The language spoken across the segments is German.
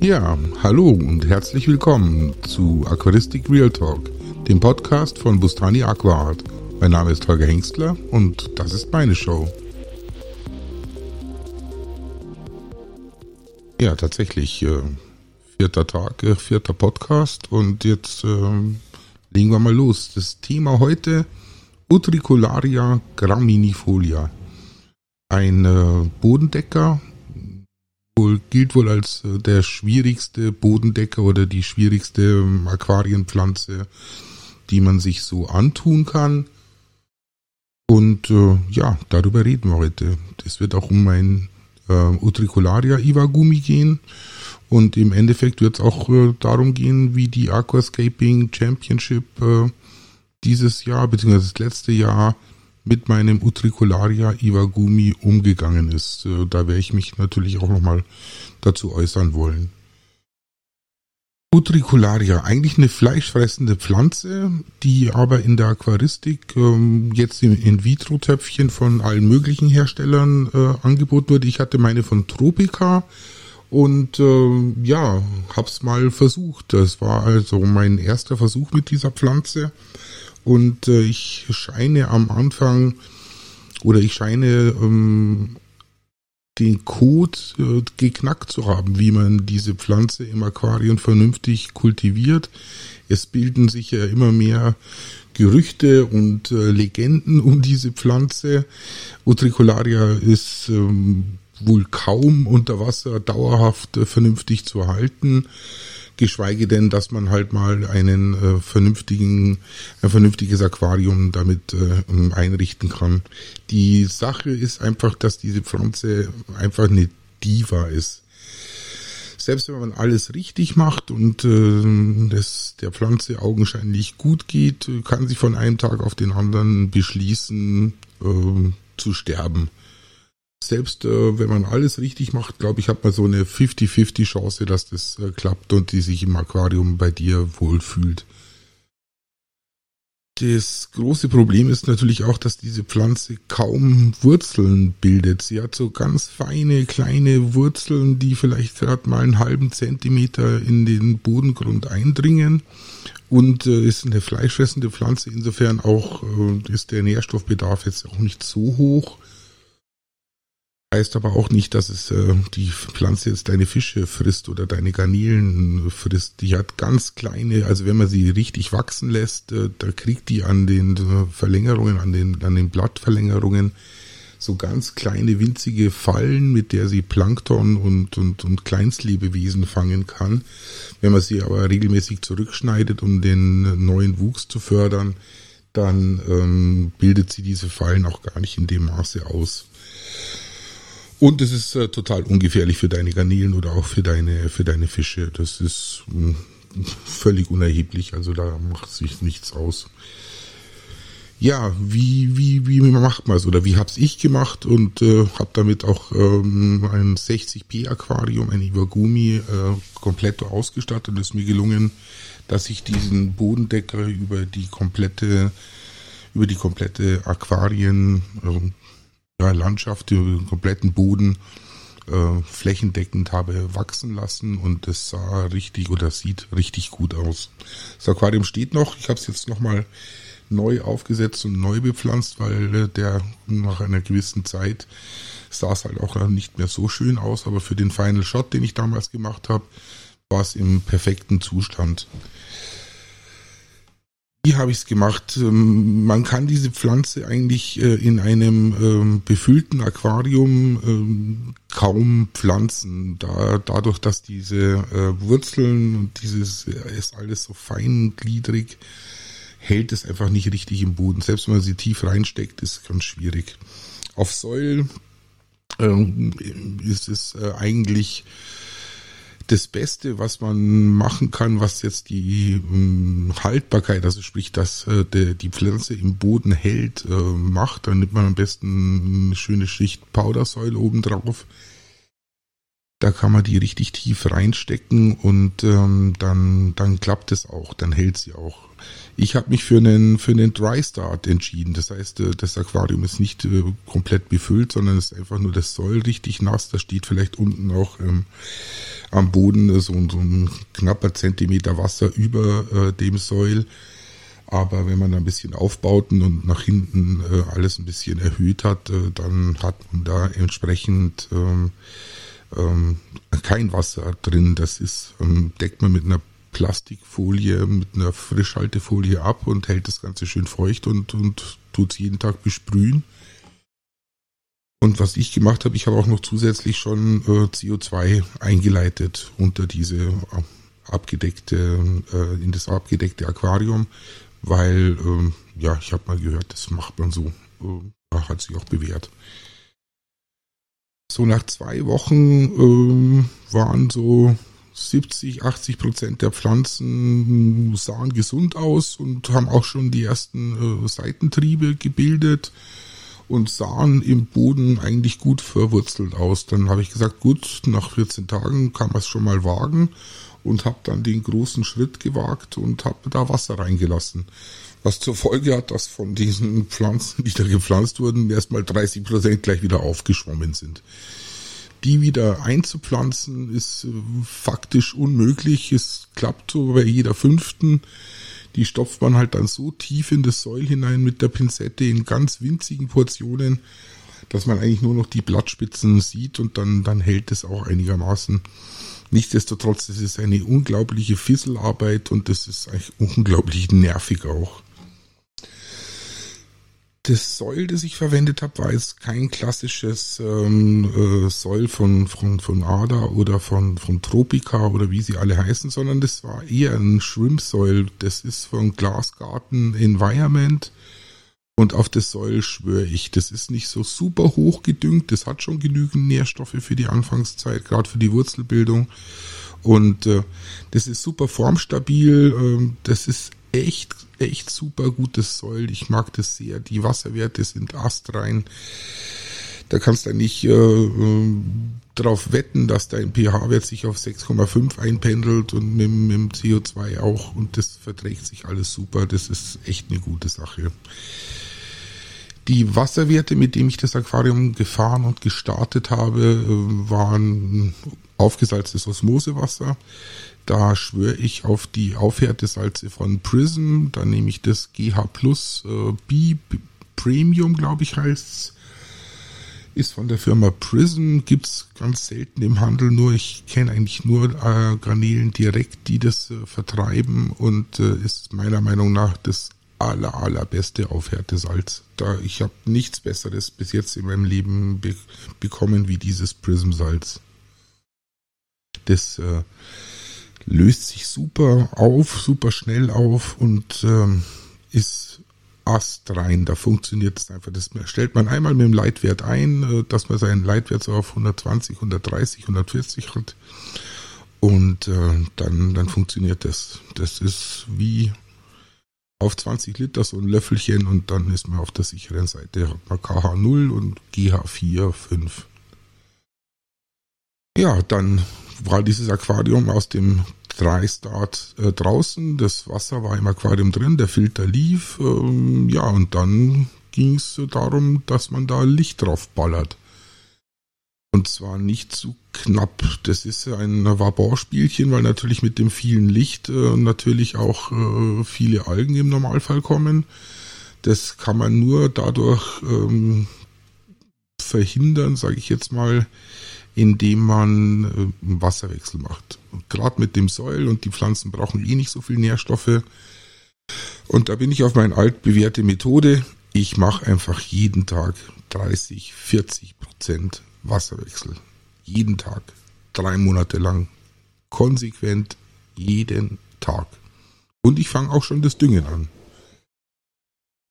Ja, hallo und herzlich willkommen zu Aquaristik Real Talk, dem Podcast von Bustani Aquaart. Mein Name ist Holger Hengstler und das ist meine Show. Ja, tatsächlich, äh, vierter Tag, äh, vierter Podcast und jetzt äh, legen wir mal los. Das Thema heute Utricularia graminifolia. Ein äh, Bodendecker, wohl, gilt wohl als äh, der schwierigste Bodendecker oder die schwierigste ähm, Aquarienpflanze, die man sich so antun kann. Und äh, ja, darüber reden wir heute. Es wird auch um mein äh, Utricularia Iwagumi gehen. Und im Endeffekt wird es auch äh, darum gehen, wie die Aquascaping Championship äh, dieses Jahr, beziehungsweise das letzte Jahr, mit meinem Utricularia Iwagumi umgegangen ist. Äh, da werde ich mich natürlich auch nochmal dazu äußern wollen. Utricularia, eigentlich eine fleischfressende Pflanze, die aber in der Aquaristik ähm, jetzt im In-vitro-Töpfchen von allen möglichen Herstellern äh, angeboten wird. Ich hatte meine von Tropica und äh, ja, hab's mal versucht. Das war also mein erster Versuch mit dieser Pflanze und äh, ich scheine am Anfang oder ich scheine ähm, den Code äh, geknackt zu haben, wie man diese Pflanze im Aquarium vernünftig kultiviert. Es bilden sich ja immer mehr Gerüchte und äh, Legenden um diese Pflanze. Utricularia ist ähm, wohl kaum unter Wasser dauerhaft äh, vernünftig zu halten geschweige denn, dass man halt mal einen äh, vernünftigen, ein vernünftiges Aquarium damit äh, einrichten kann. Die Sache ist einfach, dass diese Pflanze einfach eine Diva ist. Selbst wenn man alles richtig macht und äh, es der Pflanze augenscheinlich gut geht, kann sie von einem Tag auf den anderen beschließen äh, zu sterben selbst äh, wenn man alles richtig macht, glaube ich, hat man so eine 50-50 Chance, dass das äh, klappt und die sich im Aquarium bei dir wohlfühlt. Das große Problem ist natürlich auch, dass diese Pflanze kaum Wurzeln bildet. Sie hat so ganz feine, kleine Wurzeln, die vielleicht gerade mal einen halben Zentimeter in den Bodengrund eindringen. Und äh, ist eine fleischfressende Pflanze. Insofern auch äh, ist der Nährstoffbedarf jetzt auch nicht so hoch. Heißt aber auch nicht, dass es äh, die Pflanze jetzt deine Fische frisst oder deine Garnelen frisst. Die hat ganz kleine, also wenn man sie richtig wachsen lässt, äh, da kriegt die an den äh, Verlängerungen, an den, an den Blattverlängerungen so ganz kleine winzige Fallen, mit der sie Plankton und, und, und Kleinstlebewesen fangen kann. Wenn man sie aber regelmäßig zurückschneidet, um den neuen Wuchs zu fördern, dann ähm, bildet sie diese Fallen auch gar nicht in dem Maße aus. Und es ist äh, total ungefährlich für deine Garnelen oder auch für deine, für deine Fische. Das ist mh, hm, völlig unerheblich. Also da macht sich nichts aus. Ja, wie, wie, wie macht man es oder wie hab's ich gemacht und äh, habe damit auch ähm, ein 60p Aquarium, ein Iwagumi, äh, komplett ausgestattet. Es ist mir gelungen, dass ich diesen Bodendecker über die komplette über die komplette Aquarien äh, ja, Landschaft, den kompletten Boden äh, flächendeckend habe wachsen lassen und es sah richtig oder sieht richtig gut aus. Das Aquarium steht noch. Ich habe es jetzt nochmal neu aufgesetzt und neu bepflanzt, weil äh, der nach einer gewissen Zeit sah es halt auch nicht mehr so schön aus. Aber für den Final Shot, den ich damals gemacht habe, war es im perfekten Zustand. Wie habe ich es gemacht? Ähm, man kann diese Pflanze eigentlich äh, in einem ähm, befüllten Aquarium ähm, kaum pflanzen, da, dadurch, dass diese äh, Wurzeln und dieses äh, ist alles so feingliedrig, hält es einfach nicht richtig im Boden. Selbst wenn man sie tief reinsteckt, ist es ganz schwierig. Auf Säul ist es eigentlich das Beste, was man machen kann, was jetzt die ähm, Haltbarkeit, also sprich, dass äh, die Pflanze im Boden hält, äh, macht, dann nimmt man am besten eine schöne Schicht Powdersäule oben drauf. Da kann man die richtig tief reinstecken und ähm, dann, dann klappt es auch, dann hält sie auch. Ich habe mich für einen, für einen Dry Start entschieden. Das heißt, äh, das Aquarium ist nicht äh, komplett befüllt, sondern es ist einfach nur das Soll richtig nass. Da steht vielleicht unten auch ähm, am Boden so, so ein knapper Zentimeter Wasser über äh, dem Säul. Aber wenn man ein bisschen aufbauten und nach hinten äh, alles ein bisschen erhöht hat, äh, dann hat man da entsprechend ähm, ähm, kein Wasser drin. Das ist, ähm, deckt man mit einer Plastikfolie, mit einer Frischhaltefolie ab und hält das Ganze schön feucht und, und tut es jeden Tag besprühen. Und was ich gemacht habe, ich habe auch noch zusätzlich schon äh, CO2 eingeleitet unter diese abgedeckte, äh, in das abgedeckte Aquarium, weil, äh, ja, ich habe mal gehört, das macht man so. Äh, hat sich auch bewährt. So nach zwei Wochen äh, waren so 70, 80 Prozent der Pflanzen sahen gesund aus und haben auch schon die ersten äh, Seitentriebe gebildet und sahen im Boden eigentlich gut verwurzelt aus. Dann habe ich gesagt, gut, nach 14 Tagen kann man es schon mal wagen und habe dann den großen Schritt gewagt und habe da Wasser reingelassen. Was zur Folge hat, dass von diesen Pflanzen, die da gepflanzt wurden, erstmal 30 Prozent gleich wieder aufgeschwommen sind. Die wieder einzupflanzen ist äh, faktisch unmöglich. Es klappt so bei jeder fünften. Die stopft man halt dann so tief in das Säul hinein mit der Pinzette in ganz winzigen Portionen, dass man eigentlich nur noch die Blattspitzen sieht und dann, dann hält es auch einigermaßen. Nichtsdestotrotz, es ist eine unglaubliche Fisselarbeit und das ist eigentlich unglaublich nervig auch. Das Säul, das ich verwendet habe, war jetzt kein klassisches ähm, äh, Säul von, von, von Ada oder von, von Tropica oder wie sie alle heißen, sondern das war eher ein Shrimp-Säul. Das ist von Glasgarten Environment. Und auf das Säul schwöre ich, das ist nicht so super hoch gedüngt, das hat schon genügend Nährstoffe für die Anfangszeit, gerade für die Wurzelbildung. Und äh, das ist super formstabil, äh, das ist echt, echt super gutes Soll. Ich mag das sehr. Die Wasserwerte sind astrein. Da kannst du nicht äh, äh, darauf wetten, dass dein pH-Wert sich auf 6,5 einpendelt und mit, mit dem CO2 auch. Und das verträgt sich alles super. Das ist echt eine gute Sache. Die Wasserwerte, mit denen ich das Aquarium gefahren und gestartet habe, äh, waren aufgesalztes Osmosewasser. Da schwöre ich auf die Aufhärtesalze von Prism. Da nehme ich das GH Plus äh, B Premium, glaube ich, heißt's. Ist von der Firma Prism, gibt's ganz selten im Handel, nur ich kenne eigentlich nur äh, Garnelen direkt, die das äh, vertreiben und äh, ist meiner Meinung nach das aller, allerbeste Aufhärtesalz. Da ich habe nichts Besseres bis jetzt in meinem Leben be bekommen wie dieses Prism-Salz. Das äh, löst sich super auf, super schnell auf und ähm, ist astrein. Da funktioniert es einfach. Das stellt man einmal mit dem Leitwert ein, äh, dass man seinen Leitwert so auf 120, 130, 140 hat. Und äh, dann, dann funktioniert das. Das ist wie auf 20 Liter so ein Löffelchen und dann ist man auf der sicheren Seite. Hat man KH0 und GH4, 5. Ja, dann war dieses Aquarium aus dem Dry-Start äh, draußen. Das Wasser war im Aquarium drin, der Filter lief. Ähm, ja, und dann ging es darum, dass man da Licht drauf ballert. Und zwar nicht zu knapp. Das ist ein Vapor-Spielchen, weil natürlich mit dem vielen Licht äh, natürlich auch äh, viele Algen im Normalfall kommen. Das kann man nur dadurch ähm, verhindern, sage ich jetzt mal, indem man äh, Wasserwechsel macht. Gerade mit dem Säul und die Pflanzen brauchen eh nicht so viel Nährstoffe. Und da bin ich auf meine altbewährte Methode. Ich mache einfach jeden Tag 30, 40 Prozent Wasserwechsel. Jeden Tag. Drei Monate lang. Konsequent. Jeden Tag. Und ich fange auch schon das Düngen an.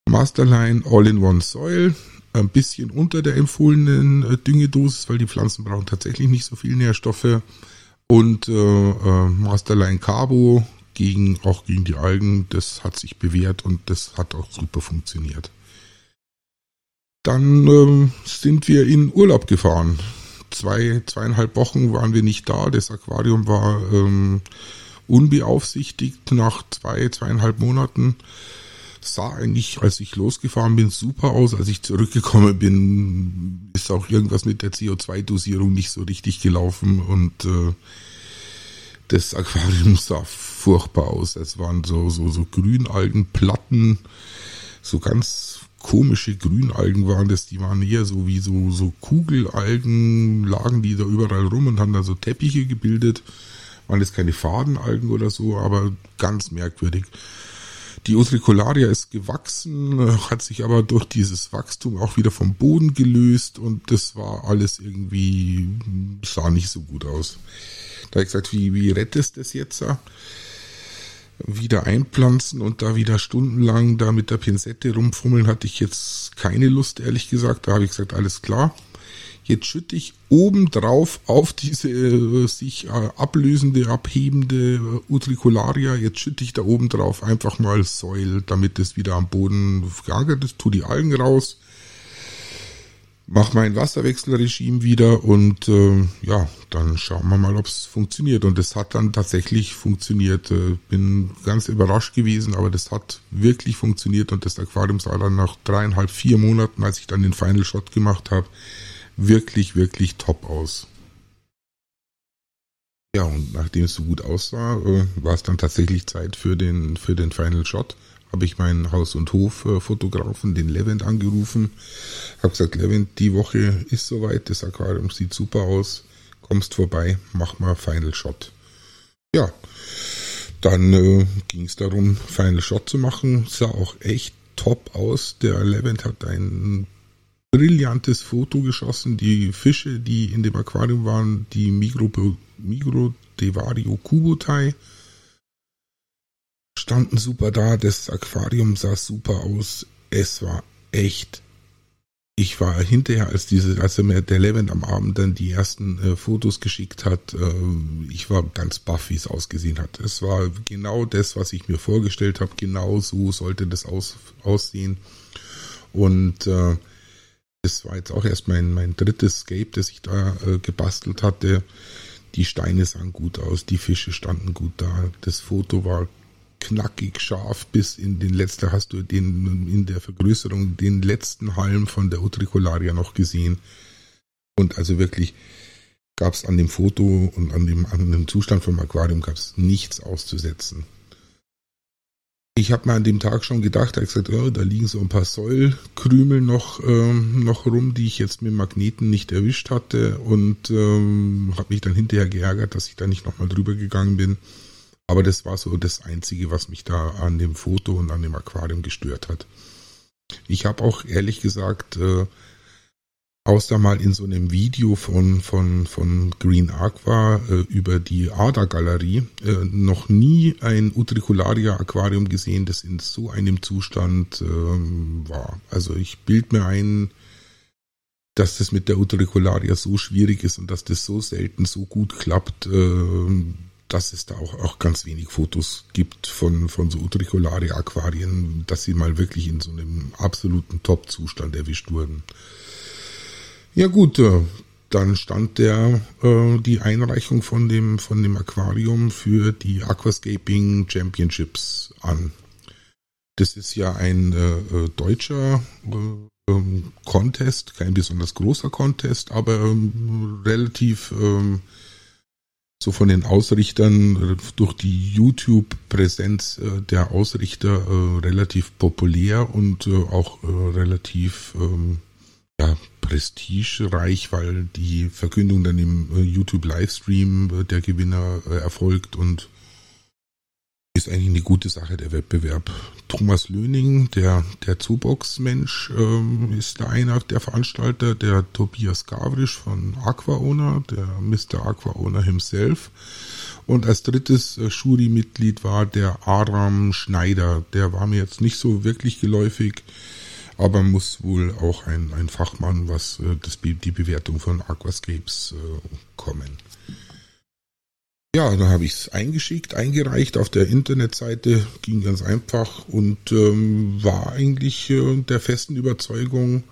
Masterline All-in-One Soil ein bisschen unter der empfohlenen äh, Düngedosis, weil die Pflanzen brauchen tatsächlich nicht so viel Nährstoffe. Und äh, äh, Masterline Carbo gegen auch gegen die Algen, das hat sich bewährt und das hat auch super funktioniert. Dann ähm, sind wir in Urlaub gefahren. Zwei, zweieinhalb Wochen waren wir nicht da. Das Aquarium war ähm, unbeaufsichtigt nach zwei, zweieinhalb Monaten. Sah eigentlich, als ich losgefahren bin, super aus. Als ich zurückgekommen bin, ist auch irgendwas mit der CO2-Dosierung nicht so richtig gelaufen und äh, das Aquarium sah furchtbar aus. Es waren so, so, so Grünalgenplatten, so ganz komische Grünalgen waren das, die waren eher so wie so, so Kugelalgen, lagen die da überall rum und haben da so Teppiche gebildet. Waren jetzt keine Fadenalgen oder so, aber ganz merkwürdig. Die Utricularia ist gewachsen, hat sich aber durch dieses Wachstum auch wieder vom Boden gelöst und das war alles irgendwie, sah nicht so gut aus. Da habe ich gesagt, wie, wie rettest du das jetzt? Wieder einpflanzen und da wieder stundenlang da mit der Pinzette rumfummeln, hatte ich jetzt keine Lust, ehrlich gesagt. Da habe ich gesagt, alles klar. Jetzt schütte ich obendrauf auf diese äh, sich äh, ablösende, abhebende äh, Utricularia, jetzt schütte ich da obendrauf einfach mal Säul, damit es wieder am Boden geagert ist, tu die Algen raus, mach mein Wasserwechselregime wieder und äh, ja, dann schauen wir mal, ob es funktioniert. Und es hat dann tatsächlich funktioniert. Äh, bin ganz überrascht gewesen, aber das hat wirklich funktioniert und das Aquarium sah dann nach dreieinhalb, vier Monaten, als ich dann den Final Shot gemacht habe, wirklich, wirklich top aus. Ja, und nachdem es so gut aussah, äh, war es dann tatsächlich Zeit für den, für den Final Shot. Habe ich meinen Haus- und Hof-Fotografen, den Levent, angerufen. Habe gesagt, Levent, die Woche ist soweit, das Aquarium sieht super aus. Kommst vorbei, mach mal Final Shot. Ja, dann äh, ging es darum, Final Shot zu machen. Sah auch echt top aus. Der Levent hat ein brillantes Foto geschossen. Die Fische, die in dem Aquarium waren, die Migro, Migro Devario Kubotai, standen super da. Das Aquarium sah super aus. Es war echt. Ich war hinterher, als diese, als er mir der Levent am Abend dann die ersten äh, Fotos geschickt hat, äh, ich war ganz baff, wie es ausgesehen hat. Es war genau das, was ich mir vorgestellt habe. Genau so sollte das aus, aussehen. Und äh, das war jetzt auch erst mein, mein drittes Scape, das ich da äh, gebastelt hatte. Die Steine sahen gut aus, die Fische standen gut da. Das Foto war knackig scharf bis in den letzten, hast du den in der Vergrößerung den letzten Halm von der Utricularia noch gesehen. Und also wirklich gab es an dem Foto und an dem, an dem Zustand vom Aquarium gab es nichts auszusetzen. Ich habe mir an dem Tag schon gedacht, er gesagt, oh, da liegen so ein paar Säulkrümel noch, ähm, noch rum, die ich jetzt mit Magneten nicht erwischt hatte und ähm, habe mich dann hinterher geärgert, dass ich da nicht nochmal drüber gegangen bin. Aber das war so das Einzige, was mich da an dem Foto und an dem Aquarium gestört hat. Ich habe auch ehrlich gesagt äh, außer mal in so einem Video von, von, von Green Aqua äh, über die Ader-Galerie äh, noch nie ein Utricularia Aquarium gesehen, das in so einem Zustand äh, war. Also ich bild mir ein, dass das mit der Utricularia so schwierig ist und dass das so selten so gut klappt, äh, dass es da auch, auch ganz wenig Fotos gibt von, von so Utricularia Aquarien, dass sie mal wirklich in so einem absoluten Top-Zustand erwischt wurden. Ja gut, äh, dann stand der äh, die Einreichung von dem von dem Aquarium für die Aquascaping Championships an. Das ist ja ein äh, äh deutscher äh, ähm, Contest, kein besonders großer Contest, aber ähm, relativ ähm, so von den Ausrichtern äh, durch die YouTube-Präsenz äh, der Ausrichter äh, relativ populär und auch relativ ähm, ja, prestigereich, weil die Verkündung dann im YouTube-Livestream der Gewinner erfolgt und ist eigentlich eine gute Sache, der Wettbewerb. Thomas Löning, der, der Zubox-Mensch, ähm, ist da einer der Veranstalter, der Tobias Gavrisch von Aquaona, der Mr. Aquaona himself. Und als drittes äh, Jury-Mitglied war der Aram Schneider. Der war mir jetzt nicht so wirklich geläufig aber muss wohl auch ein, ein Fachmann, was äh, das, die Bewertung von Aquascapes äh, kommen. Ja, dann habe ich es eingeschickt, eingereicht auf der Internetseite, ging ganz einfach und ähm, war eigentlich äh, der festen Überzeugung,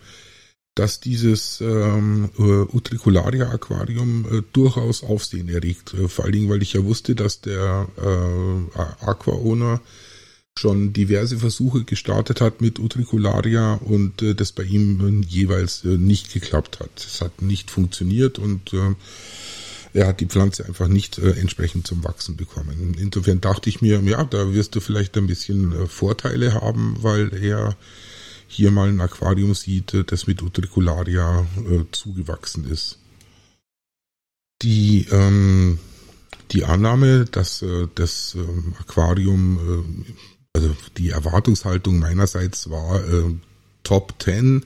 dass dieses ähm, äh, Utricularia Aquarium äh, durchaus Aufsehen erregt. Äh, vor allen Dingen, weil ich ja wusste, dass der äh, Aqua Owner schon diverse Versuche gestartet hat mit Utricularia und äh, das bei ihm jeweils äh, nicht geklappt hat. Es hat nicht funktioniert und äh, er hat die Pflanze einfach nicht äh, entsprechend zum Wachsen bekommen. Insofern dachte ich mir, ja, da wirst du vielleicht ein bisschen äh, Vorteile haben, weil er hier mal ein Aquarium sieht, äh, das mit Utricularia äh, zugewachsen ist. Die, ähm, die Annahme, dass äh, das ähm, Aquarium, äh, also die Erwartungshaltung meinerseits war Top 10.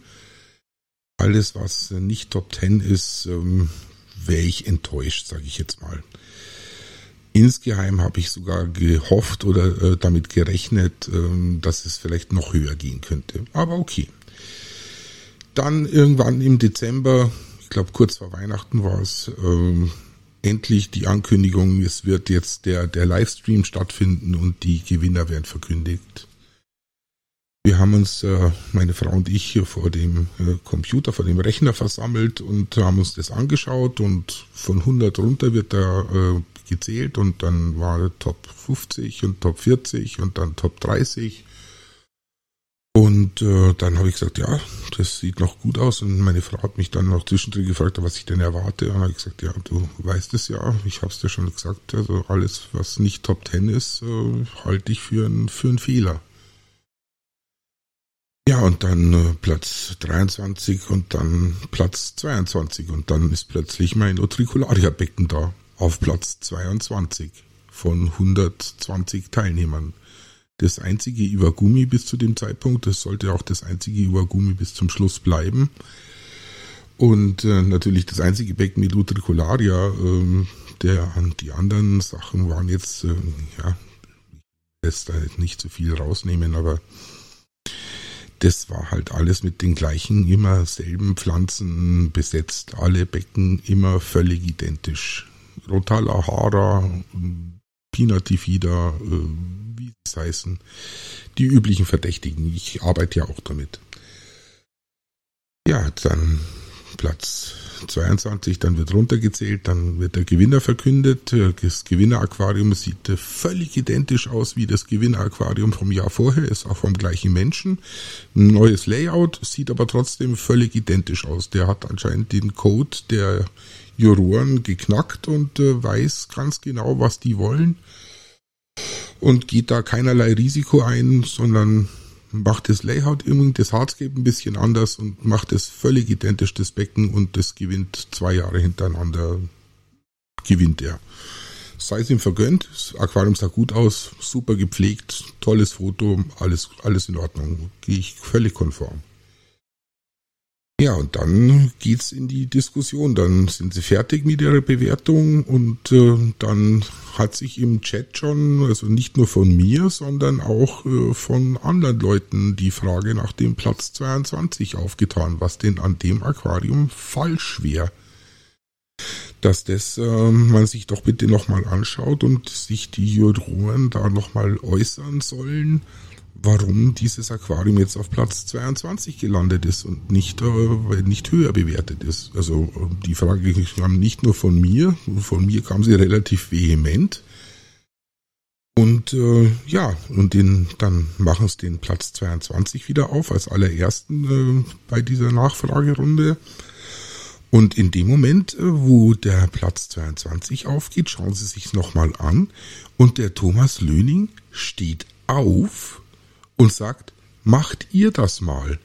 Alles, was nicht Top 10 ist, ähm, wäre ich enttäuscht, sage ich jetzt mal. Insgeheim habe ich sogar gehofft oder äh, damit gerechnet, äh, dass es vielleicht noch höher gehen könnte. Aber okay. Dann irgendwann im Dezember, ich glaube kurz vor Weihnachten war es, äh, endlich die Ankündigung, es wird jetzt der, der Livestream stattfinden und die Gewinner werden verkündigt. Wir haben uns, äh, meine Frau und ich, vor dem äh, Computer, vor dem Rechner versammelt und haben uns das angeschaut und von 100 runter wird da äh, gezählt und dann war Top 50 und Top 40 und dann Top 30. Und äh, dann habe ich gesagt, ja, das sieht noch gut aus. Und meine Frau hat mich dann noch zwischendrin gefragt, was ich denn erwarte. Und habe ich gesagt, ja, du weißt es ja, ich habe es dir schon gesagt, also alles, was nicht Top 10 ist, äh, halte ich für, ein, für einen Fehler. Ja, und dann äh, Platz 23 und dann Platz 22 und dann ist plötzlich mein Utricularia-Becken da auf Platz 22 von 120 Teilnehmern. Das einzige Iwagumi bis zu dem Zeitpunkt, das sollte auch das einzige Iwagumi bis zum Schluss bleiben. Und äh, natürlich das einzige Becken mit Utricularia, äh, der, die anderen Sachen waren jetzt, äh, ja, lässt da nicht so viel rausnehmen, aber das war halt alles mit den gleichen, immer selben Pflanzen besetzt. Alle Becken immer völlig identisch. Rotalahara, Pinatifida, äh, wie sie heißen. Die üblichen Verdächtigen. Ich arbeite ja auch damit. Ja, dann Platz 22, dann wird runtergezählt, dann wird der Gewinner verkündet. Das Gewinneraquarium sieht völlig identisch aus wie das Gewinneraquarium vom Jahr vorher, ist auch vom gleichen Menschen. Ein neues Layout, sieht aber trotzdem völlig identisch aus. Der hat anscheinend den Code der Juroren geknackt und äh, weiß ganz genau, was die wollen und geht da keinerlei Risiko ein, sondern macht das Layout irgendwie, das Hardscape ein bisschen anders und macht es völlig identisch, das Becken, und das gewinnt zwei Jahre hintereinander, gewinnt er. Sei es ihm vergönnt, das Aquarium sah gut aus, super gepflegt, tolles Foto, alles, alles in Ordnung. Gehe ich völlig konform. Ja, und dann geht's in die Diskussion. Dann sind sie fertig mit ihrer Bewertung und äh, dann hat sich im Chat schon, also nicht nur von mir, sondern auch äh, von anderen Leuten die Frage nach dem Platz 22 aufgetan, was denn an dem Aquarium falsch wäre. Dass das äh, man sich doch bitte nochmal anschaut und sich die Juroren da nochmal äußern sollen warum dieses Aquarium jetzt auf Platz 22 gelandet ist und nicht, äh, nicht höher bewertet ist. Also äh, die Frage kam nicht nur von mir, von mir kam sie relativ vehement. Und äh, ja, und den, dann machen es den Platz 22 wieder auf als allerersten äh, bei dieser Nachfragerunde. Und in dem Moment, äh, wo der Platz 22 aufgeht, schauen Sie sich nochmal an und der Thomas Löning steht auf und sagt, macht ihr das mal?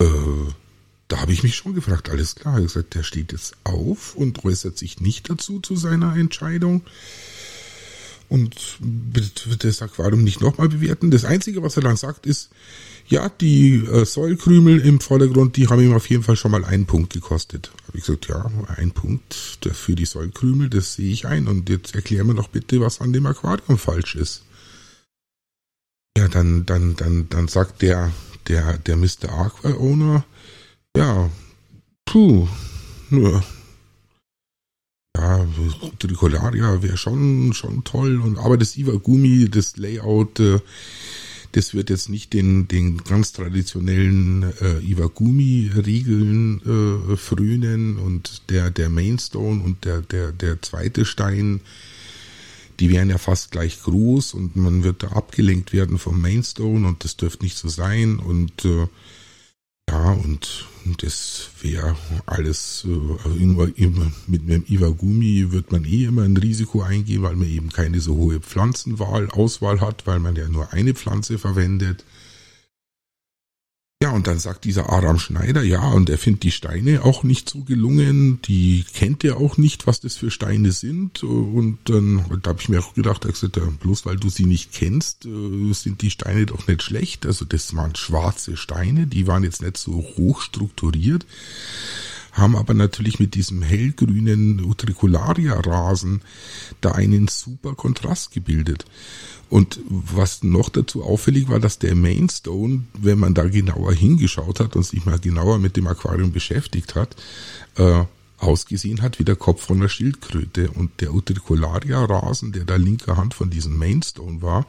Äh, da habe ich mich schon gefragt, alles klar. Ich gesagt, der steht jetzt auf und äußert sich nicht dazu zu seiner Entscheidung und wird das Aquarium nicht nochmal bewerten. Das Einzige, was er dann sagt, ist, ja, die äh, Säulkrümel im Vordergrund, die haben ihm auf jeden Fall schon mal einen Punkt gekostet. Habe ich gesagt, ja, ein Punkt für die Säulkrümel, das sehe ich ein. Und jetzt erklär mir doch bitte, was an dem Aquarium falsch ist. Ja, dann, dann, dann, dann sagt der, der, der Mr. Aqua Owner, ja, puh, nur, ja, Tricolaria wäre schon, schon toll und, aber das Iwagumi, das Layout, äh, Das wird jetzt nicht den, den ganz traditionellen äh, Iwagumi-Regeln äh, frönen und der, der Mainstone und der, der, der zweite Stein, die wären ja fast gleich groß und man wird da abgelenkt werden vom Mainstone und das dürfte nicht so sein und äh, ja, und das wäre alles, äh, immer, mit einem Iwagumi wird man eh immer ein Risiko eingehen, weil man eben keine so hohe Pflanzenwahl, Auswahl hat, weil man ja nur eine Pflanze verwendet. Ja, und dann sagt dieser Aram Schneider, ja, und er findet die Steine auch nicht so gelungen, die kennt er auch nicht, was das für Steine sind. Und dann da habe ich mir auch gedacht, er gesagt, bloß weil du sie nicht kennst, äh, sind die Steine doch nicht schlecht. Also das waren schwarze Steine, die waren jetzt nicht so hoch strukturiert haben aber natürlich mit diesem hellgrünen Utricularia-Rasen da einen super Kontrast gebildet. Und was noch dazu auffällig war, dass der Mainstone, wenn man da genauer hingeschaut hat und sich mal genauer mit dem Aquarium beschäftigt hat, äh, ausgesehen hat wie der Kopf von einer Schildkröte. Und der Utricularia-Rasen, der da linker Hand von diesem Mainstone war,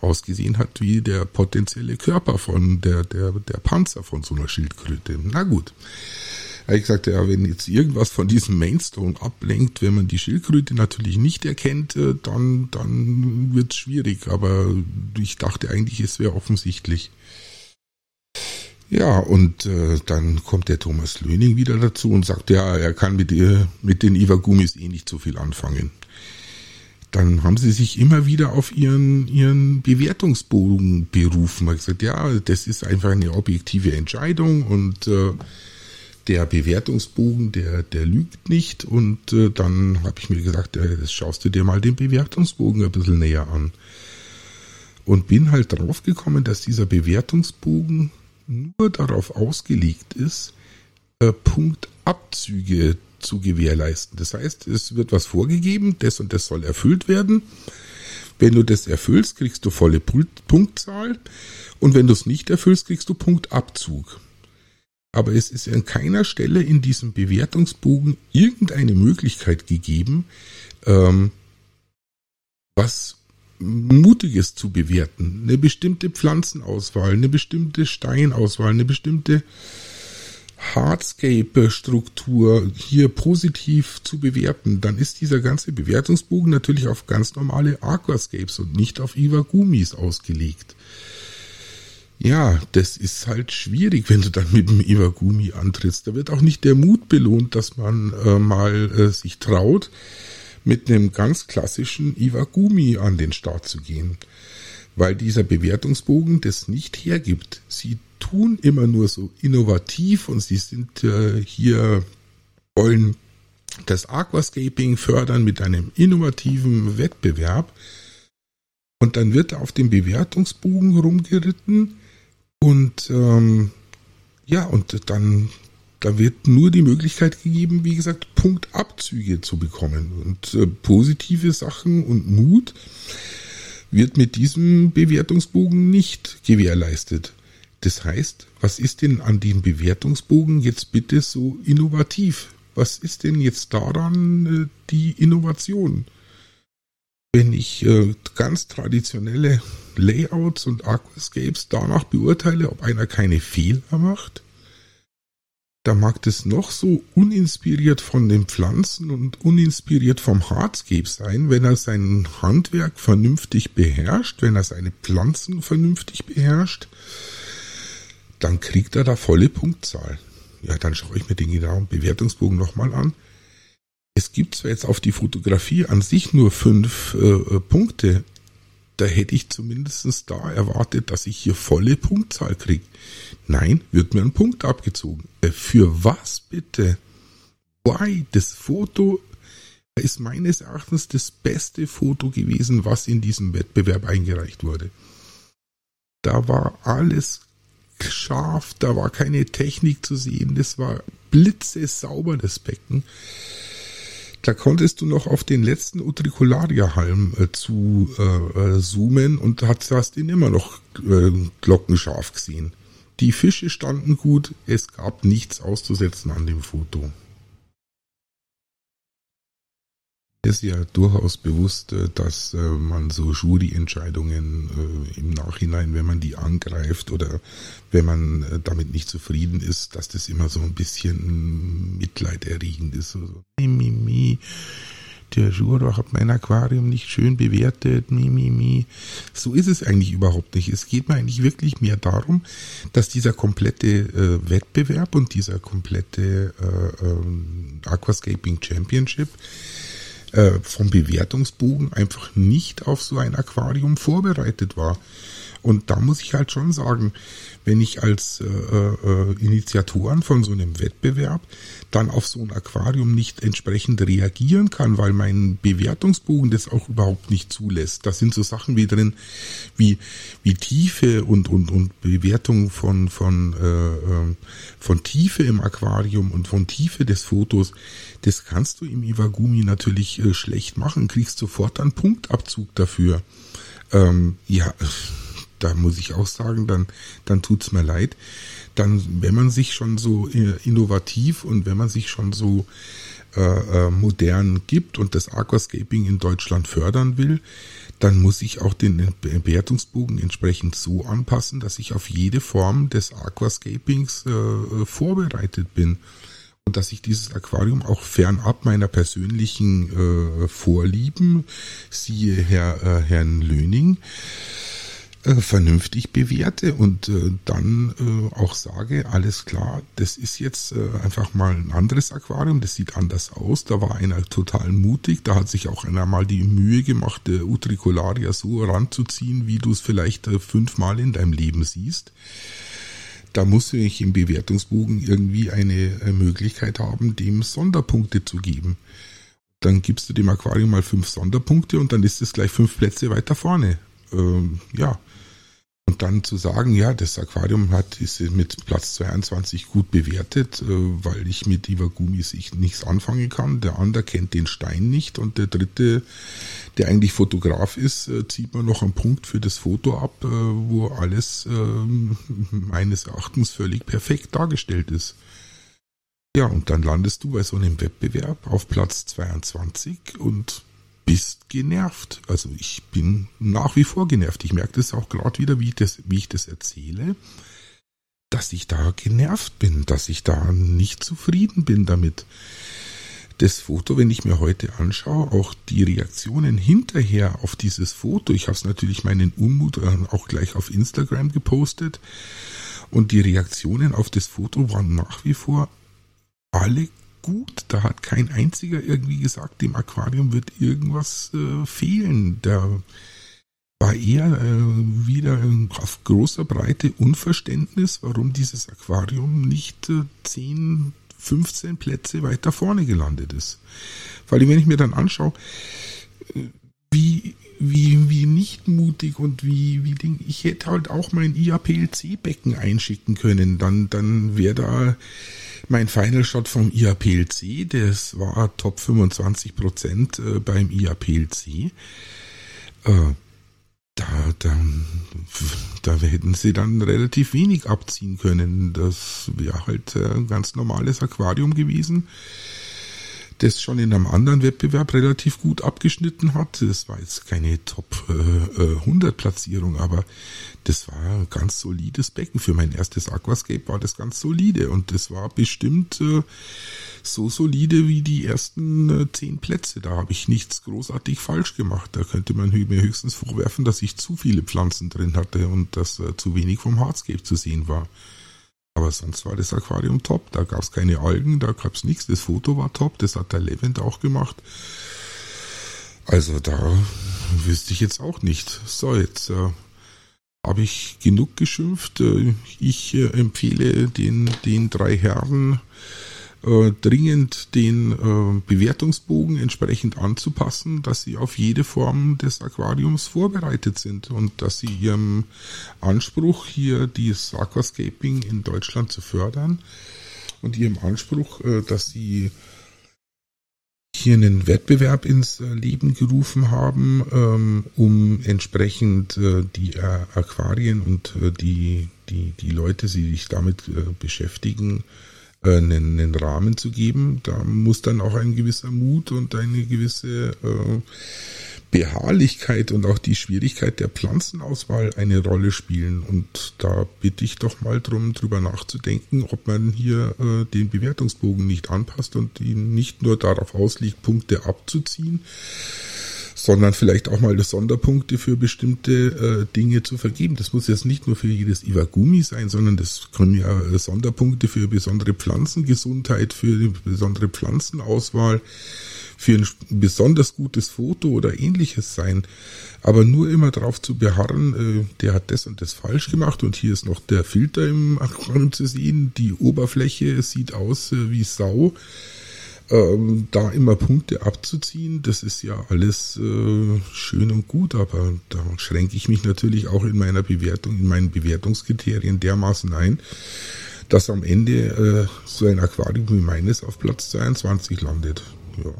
ausgesehen hat wie der potenzielle Körper von der, der, der Panzer von so einer Schildkröte. Na gut habe ich gesagt, ja, wenn jetzt irgendwas von diesem Mainstone ablenkt, wenn man die Schildkröte natürlich nicht erkennt, äh, dann, dann wird es schwierig. Aber ich dachte eigentlich, es wäre offensichtlich. Ja, und äh, dann kommt der Thomas Löning wieder dazu und sagt, ja, er kann mit, ihr, mit den Iwagumis eh nicht so viel anfangen. Dann haben sie sich immer wieder auf ihren, ihren Bewertungsbogen berufen. Er hat gesagt, ja, das ist einfach eine objektive Entscheidung und äh, der Bewertungsbogen, der, der lügt nicht. Und äh, dann habe ich mir gesagt, äh, das schaust du dir mal den Bewertungsbogen ein bisschen näher an. Und bin halt draufgekommen, dass dieser Bewertungsbogen nur darauf ausgelegt ist, äh, Punktabzüge zu gewährleisten. Das heißt, es wird was vorgegeben, das und das soll erfüllt werden. Wenn du das erfüllst, kriegst du volle Punktzahl. Und wenn du es nicht erfüllst, kriegst du Punktabzug aber es ist an keiner Stelle in diesem Bewertungsbogen irgendeine Möglichkeit gegeben, ähm, was Mutiges zu bewerten. Eine bestimmte Pflanzenauswahl, eine bestimmte Steinauswahl, eine bestimmte Hardscape-Struktur hier positiv zu bewerten, dann ist dieser ganze Bewertungsbogen natürlich auf ganz normale Aquascapes und nicht auf Iwagumis ausgelegt. Ja, das ist halt schwierig, wenn du dann mit dem Iwagumi antrittst. Da wird auch nicht der Mut belohnt, dass man äh, mal äh, sich traut, mit einem ganz klassischen Iwagumi an den Start zu gehen. Weil dieser Bewertungsbogen das nicht hergibt. Sie tun immer nur so innovativ und sie sind äh, hier, wollen das Aquascaping fördern mit einem innovativen Wettbewerb. Und dann wird auf dem Bewertungsbogen rumgeritten und ähm, ja, und dann da wird nur die Möglichkeit gegeben, wie gesagt, Punktabzüge zu bekommen. Und äh, positive Sachen und Mut wird mit diesem Bewertungsbogen nicht gewährleistet. Das heißt, was ist denn an dem Bewertungsbogen jetzt bitte so innovativ? Was ist denn jetzt daran äh, die Innovation? Wenn ich äh, ganz traditionelle Layouts und Aquascapes danach beurteile, ob einer keine Fehler macht, da mag das noch so uninspiriert von den Pflanzen und uninspiriert vom Hardscape sein, wenn er sein Handwerk vernünftig beherrscht, wenn er seine Pflanzen vernünftig beherrscht, dann kriegt er da volle Punktzahl. Ja, dann schaue ich mir den genauen Bewertungsbogen nochmal an. Es gibt zwar jetzt auf die Fotografie an sich nur fünf äh, Punkte, da hätte ich zumindest da erwartet, dass ich hier volle Punktzahl kriege. Nein, wird mir ein Punkt abgezogen. Äh, für was bitte? Why? Das Foto ist meines Erachtens das beste Foto gewesen, was in diesem Wettbewerb eingereicht wurde. Da war alles scharf, da war keine Technik zu sehen, das war blitzesauber, das Becken. Da konntest du noch auf den letzten Utricularia-Halm äh, zu äh, äh, zoomen und hast, hast ihn immer noch äh, glockenscharf gesehen. Die Fische standen gut, es gab nichts auszusetzen an dem Foto. Ist ja durchaus bewusst, äh, dass äh, man so Juryentscheidungen äh, im Nachhinein, wenn man die angreift oder wenn man damit nicht zufrieden ist, dass das immer so ein bisschen mitleiderregend ist. So, mi, der Juror hat mein Aquarium nicht schön bewertet, mi. So ist es eigentlich überhaupt nicht. Es geht mir eigentlich wirklich mehr darum, dass dieser komplette Wettbewerb und dieser komplette äh, äh, Aquascaping Championship äh, vom Bewertungsbogen einfach nicht auf so ein Aquarium vorbereitet war. Und da muss ich halt schon sagen, wenn ich als äh, äh, Initiatoren von so einem Wettbewerb dann auf so ein Aquarium nicht entsprechend reagieren kann, weil mein Bewertungsbogen das auch überhaupt nicht zulässt. Da sind so Sachen wie drin, wie, wie Tiefe und, und, und Bewertung von, von, äh, äh von Tiefe im Aquarium und von Tiefe des Fotos. Das kannst du im Iwagumi natürlich äh, schlecht machen, kriegst sofort einen Punktabzug dafür. Ähm, ja, da muss ich auch sagen, dann, dann tut's mir leid. Dann, wenn man sich schon so äh, innovativ und wenn man sich schon so äh, äh, modern gibt und das Aquascaping in Deutschland fördern will, dann muss ich auch den Bewertungsbogen entsprechend so anpassen, dass ich auf jede Form des Aquascapings äh, vorbereitet bin und dass ich dieses Aquarium auch fernab meiner persönlichen äh, Vorlieben, siehe Herr, äh, Herrn Löning, äh, vernünftig bewerte und äh, dann äh, auch sage, alles klar, das ist jetzt äh, einfach mal ein anderes Aquarium, das sieht anders aus. Da war einer total mutig, da hat sich auch einer mal die Mühe gemacht, der Utricularia so ranzuziehen, wie du es vielleicht äh, fünfmal in deinem Leben siehst. Da muss ich im Bewertungsbogen irgendwie eine äh, Möglichkeit haben, dem Sonderpunkte zu geben. Dann gibst du dem Aquarium mal fünf Sonderpunkte und dann ist es gleich fünf Plätze weiter vorne. Ähm, ja, und dann zu sagen, ja, das Aquarium hat ist mit Platz 22 gut bewertet, äh, weil ich mit Iwagumis ich nichts anfangen kann. Der andere kennt den Stein nicht und der dritte, der eigentlich Fotograf ist, äh, zieht man noch einen Punkt für das Foto ab, äh, wo alles ähm, meines Erachtens völlig perfekt dargestellt ist. Ja, und dann landest du bei so einem Wettbewerb auf Platz 22 und bist genervt. Also ich bin nach wie vor genervt. Ich merke das auch gerade wieder, wie ich das, wie ich das erzähle, dass ich da genervt bin, dass ich da nicht zufrieden bin damit. Das Foto, wenn ich mir heute anschaue, auch die Reaktionen hinterher auf dieses Foto, ich habe es natürlich meinen Unmut auch gleich auf Instagram gepostet und die Reaktionen auf das Foto waren nach wie vor alle gut. Da hat kein einziger irgendwie gesagt, dem Aquarium wird irgendwas äh, fehlen. Da war eher äh, wieder auf großer Breite Unverständnis, warum dieses Aquarium nicht äh, 10, 15 Plätze weiter vorne gelandet ist. Weil wenn ich mir dann anschaue, äh, wie wie, wie nicht mutig und wie, wie Ding. Ich hätte halt auch mein IAPLC-Becken einschicken können. Dann, dann wäre da mein Final Shot vom IAPLC, das war Top 25 Prozent äh, beim IAPLC. Äh, da, da, da hätten sie dann relativ wenig abziehen können. Das wäre halt ein ganz normales Aquarium gewesen das schon in einem anderen Wettbewerb relativ gut abgeschnitten hat. Das war jetzt keine Top äh, 100 äh, Platzierung, aber das war ein ganz solides Becken. Für mein erstes Aquascape war das ganz solide und das war bestimmt äh, so solide wie die ersten äh, zehn Plätze. Da habe ich nichts großartig falsch gemacht. Da könnte man mir höchstens vorwerfen, dass ich zu viele Pflanzen drin hatte und dass äh, zu wenig vom Hardscape zu sehen war. Aber sonst war das Aquarium top. Da gab es keine Algen, da gab es nichts. Das Foto war top, das hat der Levent auch gemacht. Also da wüsste ich jetzt auch nicht. So, jetzt äh, habe ich genug geschimpft. Äh, ich äh, empfehle den, den drei Herren äh, dringend den äh, Bewertungsbogen entsprechend anzupassen, dass sie auf jede Form des Aquariums vorbereitet sind und dass sie ihrem Anspruch, hier dieses Aquascaping in Deutschland zu fördern und ihrem Anspruch, äh, dass sie hier einen Wettbewerb ins äh, Leben gerufen haben, ähm, um entsprechend äh, die äh, Aquarien und die, die, die Leute, die sich damit beschäftigen, äh, einen, einen Rahmen zu geben. Da muss dann auch ein gewisser Mut und eine gewisse äh, Beharrlichkeit und auch die Schwierigkeit der Pflanzenauswahl eine Rolle spielen. Und da bitte ich doch mal drum, drüber nachzudenken, ob man hier äh, den Bewertungsbogen nicht anpasst und ihn nicht nur darauf auslegt, Punkte abzuziehen, sondern vielleicht auch mal Sonderpunkte für bestimmte äh, Dinge zu vergeben. Das muss jetzt nicht nur für jedes Iwagumi sein, sondern das können ja äh, Sonderpunkte für besondere Pflanzengesundheit, für besondere Pflanzenauswahl, für ein besonders gutes Foto oder ähnliches sein. Aber nur immer darauf zu beharren, äh, der hat das und das falsch gemacht und hier ist noch der Filter im Aquarium zu sehen, die Oberfläche sieht aus äh, wie Sau ähm, da immer Punkte abzuziehen, das ist ja alles äh, schön und gut, aber da schränke ich mich natürlich auch in meiner Bewertung, in meinen Bewertungskriterien dermaßen ein, dass am Ende äh, so ein Aquarium wie meines auf Platz 22 landet. Ja.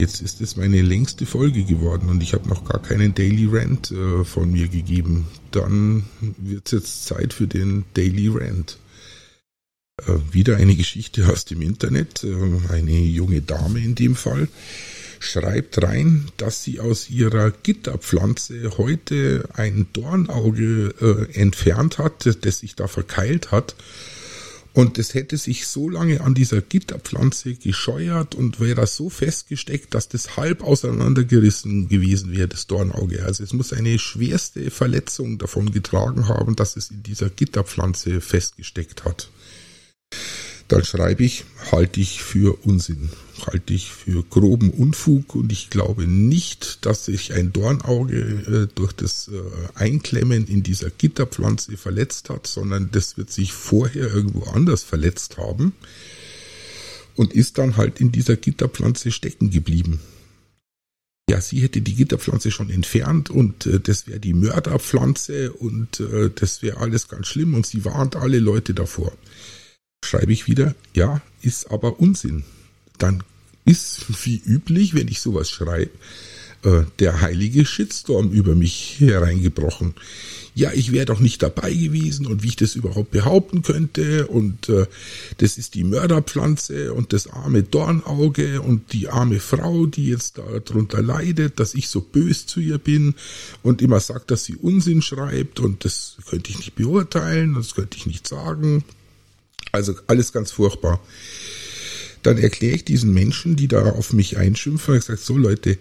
Jetzt ist es meine längste Folge geworden und ich habe noch gar keinen Daily Rant äh, von mir gegeben. Dann wird es jetzt Zeit für den Daily Rant. Äh, wieder eine Geschichte aus dem Internet. Äh, eine junge Dame in dem Fall schreibt rein, dass sie aus ihrer Gitterpflanze heute ein Dornauge äh, entfernt hat, das sich da verkeilt hat. Und es hätte sich so lange an dieser Gitterpflanze gescheuert und wäre so festgesteckt, dass das halb auseinandergerissen gewesen wäre, das Dornauge. Also es muss eine schwerste Verletzung davon getragen haben, dass es in dieser Gitterpflanze festgesteckt hat dann schreibe ich, halte ich für Unsinn, halte ich für groben Unfug und ich glaube nicht, dass sich ein Dornauge äh, durch das äh, Einklemmen in dieser Gitterpflanze verletzt hat, sondern das wird sich vorher irgendwo anders verletzt haben und ist dann halt in dieser Gitterpflanze stecken geblieben. Ja, sie hätte die Gitterpflanze schon entfernt und äh, das wäre die Mörderpflanze und äh, das wäre alles ganz schlimm und sie warnt alle Leute davor schreibe ich wieder, ja, ist aber Unsinn. Dann ist wie üblich, wenn ich sowas schreibe, äh, der heilige Shitstorm über mich hereingebrochen. Ja, ich wäre doch nicht dabei gewesen und wie ich das überhaupt behaupten könnte und äh, das ist die Mörderpflanze und das arme Dornauge und die arme Frau, die jetzt darunter leidet, dass ich so bös zu ihr bin und immer sagt, dass sie Unsinn schreibt und das könnte ich nicht beurteilen, das könnte ich nicht sagen. Also alles ganz furchtbar. Dann erkläre ich diesen Menschen, die da auf mich einschimpfen, ich sage, so Leute,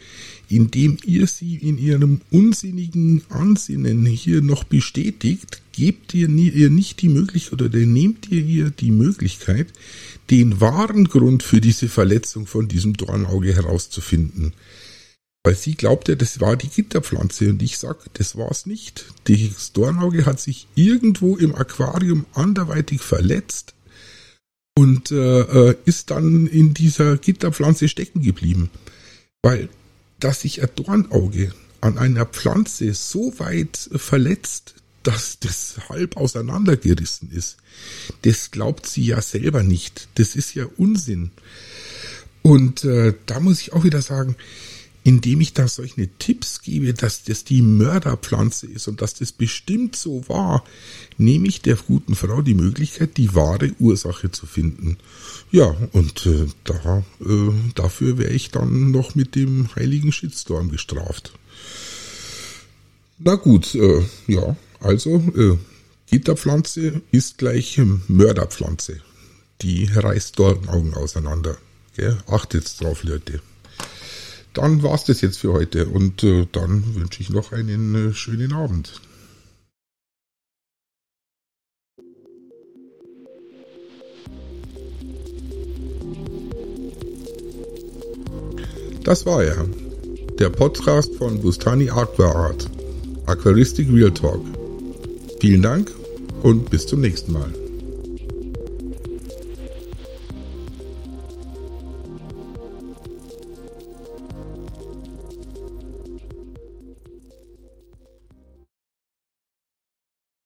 indem ihr sie in ihrem unsinnigen Ansinnen hier noch bestätigt, gebt ihr, ihr nicht die Möglichkeit oder nehmt ihr ihr die Möglichkeit, den wahren Grund für diese Verletzung von diesem Dornauge herauszufinden. Weil sie glaubt ja, das war die Gitterpflanze und ich sag, das war's nicht. Das Dornauge hat sich irgendwo im Aquarium anderweitig verletzt und äh, äh, ist dann in dieser Gitterpflanze stecken geblieben. Weil, dass sich ein Dornauge an einer Pflanze so weit verletzt, dass das halb auseinandergerissen ist, das glaubt sie ja selber nicht. Das ist ja Unsinn. Und äh, da muss ich auch wieder sagen, indem ich da solche Tipps gebe, dass das die Mörderpflanze ist und dass das bestimmt so war, nehme ich der guten Frau die Möglichkeit, die wahre Ursache zu finden. Ja, und äh, da, äh, dafür wäre ich dann noch mit dem heiligen Shitstorm gestraft. Na gut, äh, ja, also äh, Gitterpflanze ist gleich Mörderpflanze. Die reißt Dornaugen auseinander. Gell? Achtet drauf, Leute dann war's das jetzt für heute und äh, dann wünsche ich noch einen äh, schönen Abend. Das war er. Der Podcast von Bustani Aquaart. Aquaristik Real Talk. Vielen Dank und bis zum nächsten Mal.